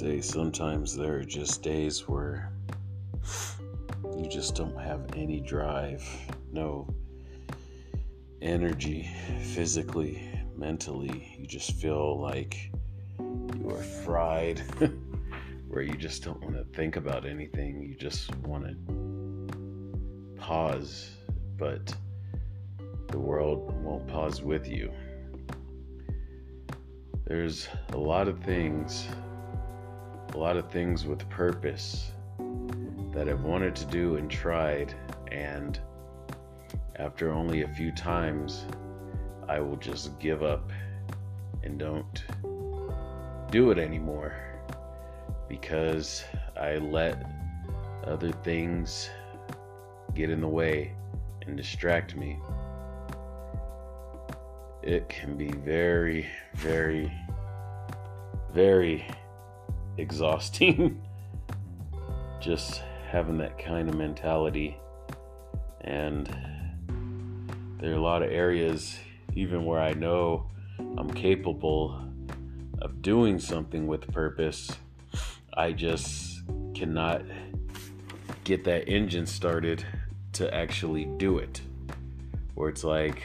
say sometimes there are just days where you just don't have any drive, no energy physically, mentally. You just feel like you are fried, where you just don't want to think about anything. You just want to pause, but the world won't pause with you. There's a lot of things, a lot of things with purpose that I've wanted to do and tried, and after only a few times, I will just give up and don't do it anymore because I let other things get in the way and distract me. It can be very, very, very exhausting just having that kind of mentality. And there are a lot of areas, even where I know I'm capable of doing something with purpose, I just cannot get that engine started to actually do it. Where it's like,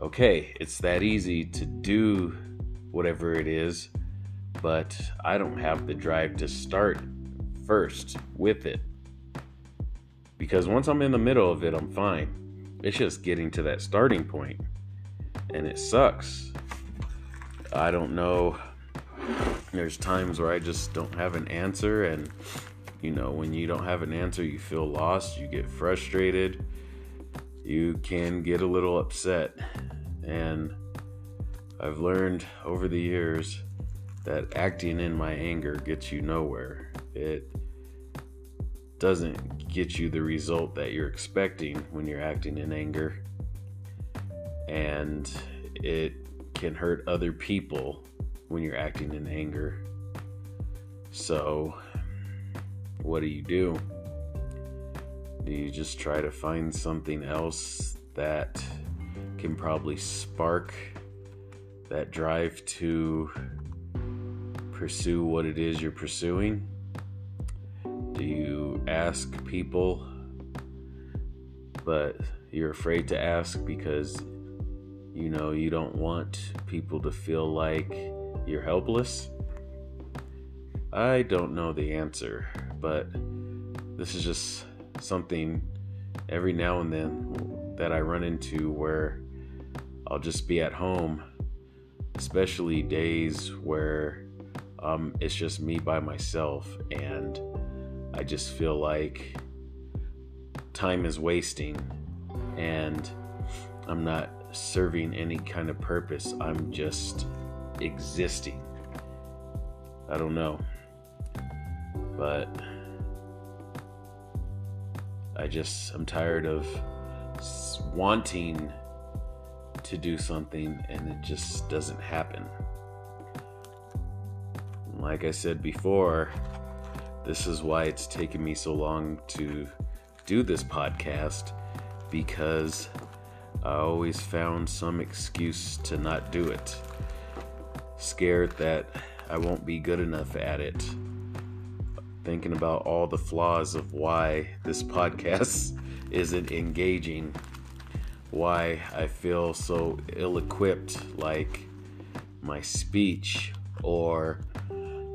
okay, it's that easy to do whatever it is, but I don't have the drive to start first with it. Because once I'm in the middle of it, I'm fine. It's just getting to that starting point, and it sucks. I don't know. There's times where I just don't have an answer, and you know, when you don't have an answer, you feel lost, you get frustrated you can get a little upset. And I've learned over the years that acting in my anger gets you nowhere. It doesn't get you the result that you're expecting when you're acting in anger. And it can hurt other people when you're acting in anger. So, what do you do? Do you just try to find something else that can probably spark that drive to pursue what it is you're pursuing? Do you ask people, but you're afraid to ask because you know you don't want people to feel like you're helpless? I don't know the answer, but this is just something every now and then that I run into where I'll just be at home, especially days where um, it's just me by myself and I just feel like time is wasting and I'm not serving any kind of purpose. I'm just existing. I don't know. But I just I'm tired of wanting to do something and it just doesn't happen. Like I said before, this is why it's taken me so long to do this podcast because I always found some excuse to not do it. Scared that I won't be good enough at it thinking about all the flaws of why this podcast isn't engaging, why I feel so ill equipped, like my speech, or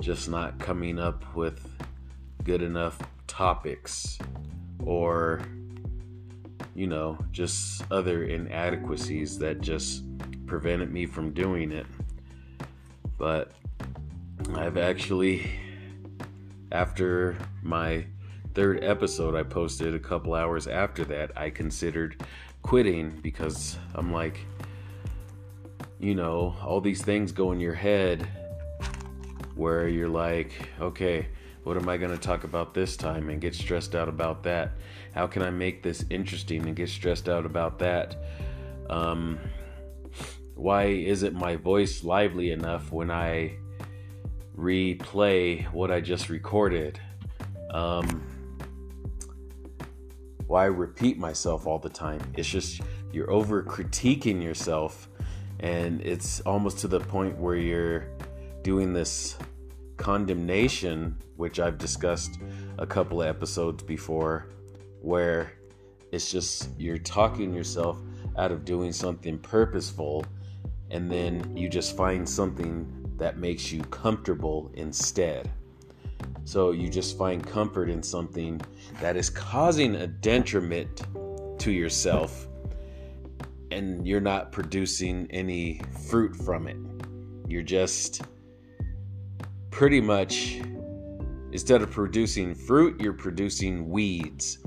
just not coming up with good enough topics, or you know, just other inadequacies that just prevented me from doing it. But I've actually after my third episode I posted a couple hours after that, I considered quitting because I'm like, you know, all these things go in your head where you're like, okay, what am I going to talk about this time and get stressed out about that? How can I make this interesting and get stressed out about that? Um, why isn't my voice lively enough when I replay what I just recorded. Um, why repeat myself all the time? It's just you're over critiquing yourself, and it's almost to the point where you're doing this condemnation, which I've discussed a couple of episodes before, where it's just you're talking yourself out of doing something purposeful and then you just find something that makes you comfortable instead. So you just find comfort in something that is causing a detriment to yourself and you're not producing any fruit from it. You're just pretty much, instead of producing fruit, you're producing weeds.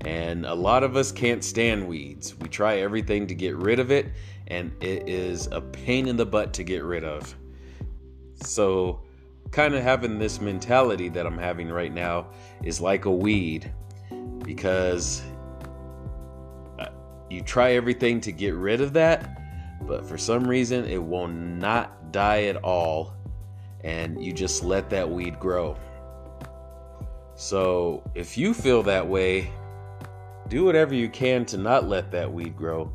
And a lot of us can't stand weeds. We try everything to get rid of it, and it is a pain in the butt to get rid of. So, kind of having this mentality that I'm having right now is like a weed because uh, you try everything to get rid of that, but for some reason it will not die at all, and you just let that weed grow. So, if you feel that way, do whatever you can to not let that weed grow.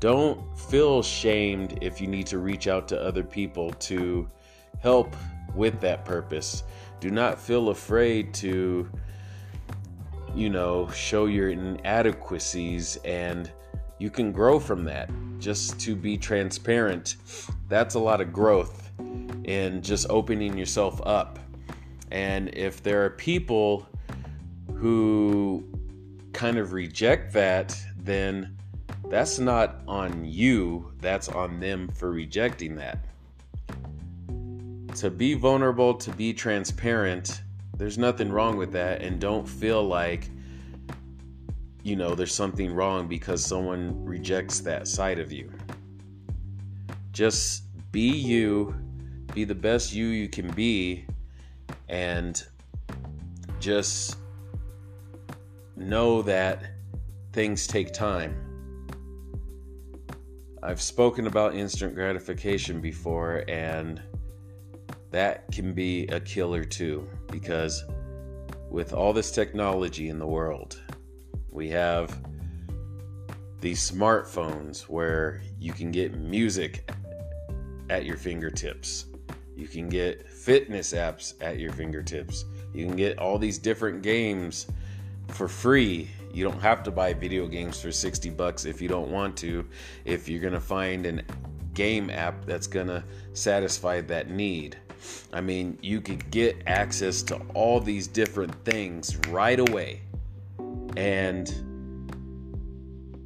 Don't feel shamed if you need to reach out to other people to help with that purpose. Do not feel afraid to, you know, show your inadequacies and you can grow from that. Just to be transparent, that's a lot of growth in just opening yourself up. And if there are people who kind of reject that, then that's not on you, that's on them for rejecting that. To be vulnerable, to be transparent, there's nothing wrong with that, and don't feel like, you know, there's something wrong because someone rejects that side of you. Just be you, be the best you you can be, and just know that things take time. I've spoken about instant gratification before, and that can be a killer too, because with all this technology in the world, we have these smartphones where you can get music at your fingertips. You can get fitness apps at your fingertips. You can get all these different games for free. You don't have to buy video games for 60 bucks if you don't want to. If you're going to find a game app that's going to satisfy that need. I mean, you could get access to all these different things right away. And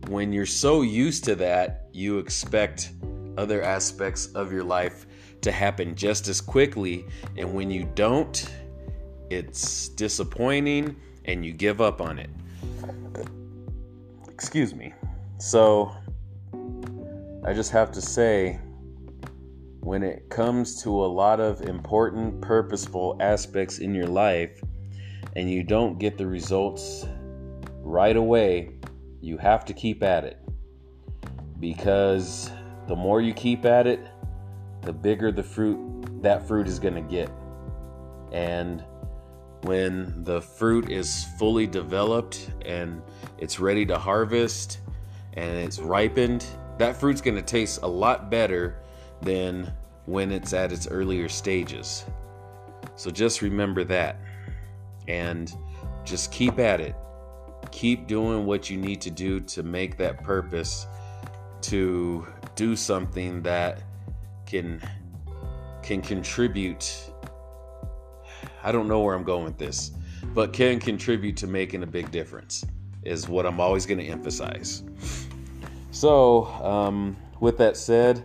when you're so used to that, you expect other aspects of your life to happen just as quickly. And when you don't, it's disappointing and you give up on it. Excuse me. So, I just have to say, when it comes to a lot of important, purposeful aspects in your life, and you don't get the results right away, you have to keep at it. Because the more you keep at it, the bigger the fruit that fruit is going to get. And when the fruit is fully developed and it's ready to harvest and it's ripened, that fruit's going to taste a lot better than when it's at its earlier stages. So just remember that and just keep at it. Keep doing what you need to do to make that purpose to do something that can can contribute I don't know where I'm going with this, but can contribute to making a big difference, is what I'm always going to emphasize. So, um, with that said,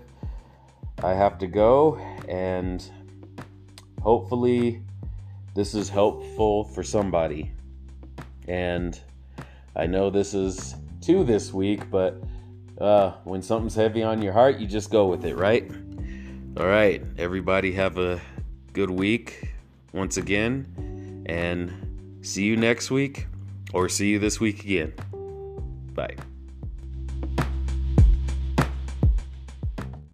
I have to go, and hopefully, this is helpful for somebody. And I know this is two this week, but uh, when something's heavy on your heart, you just go with it, right? All right, everybody, have a good week once again and see you next week or see you this week again. Bye.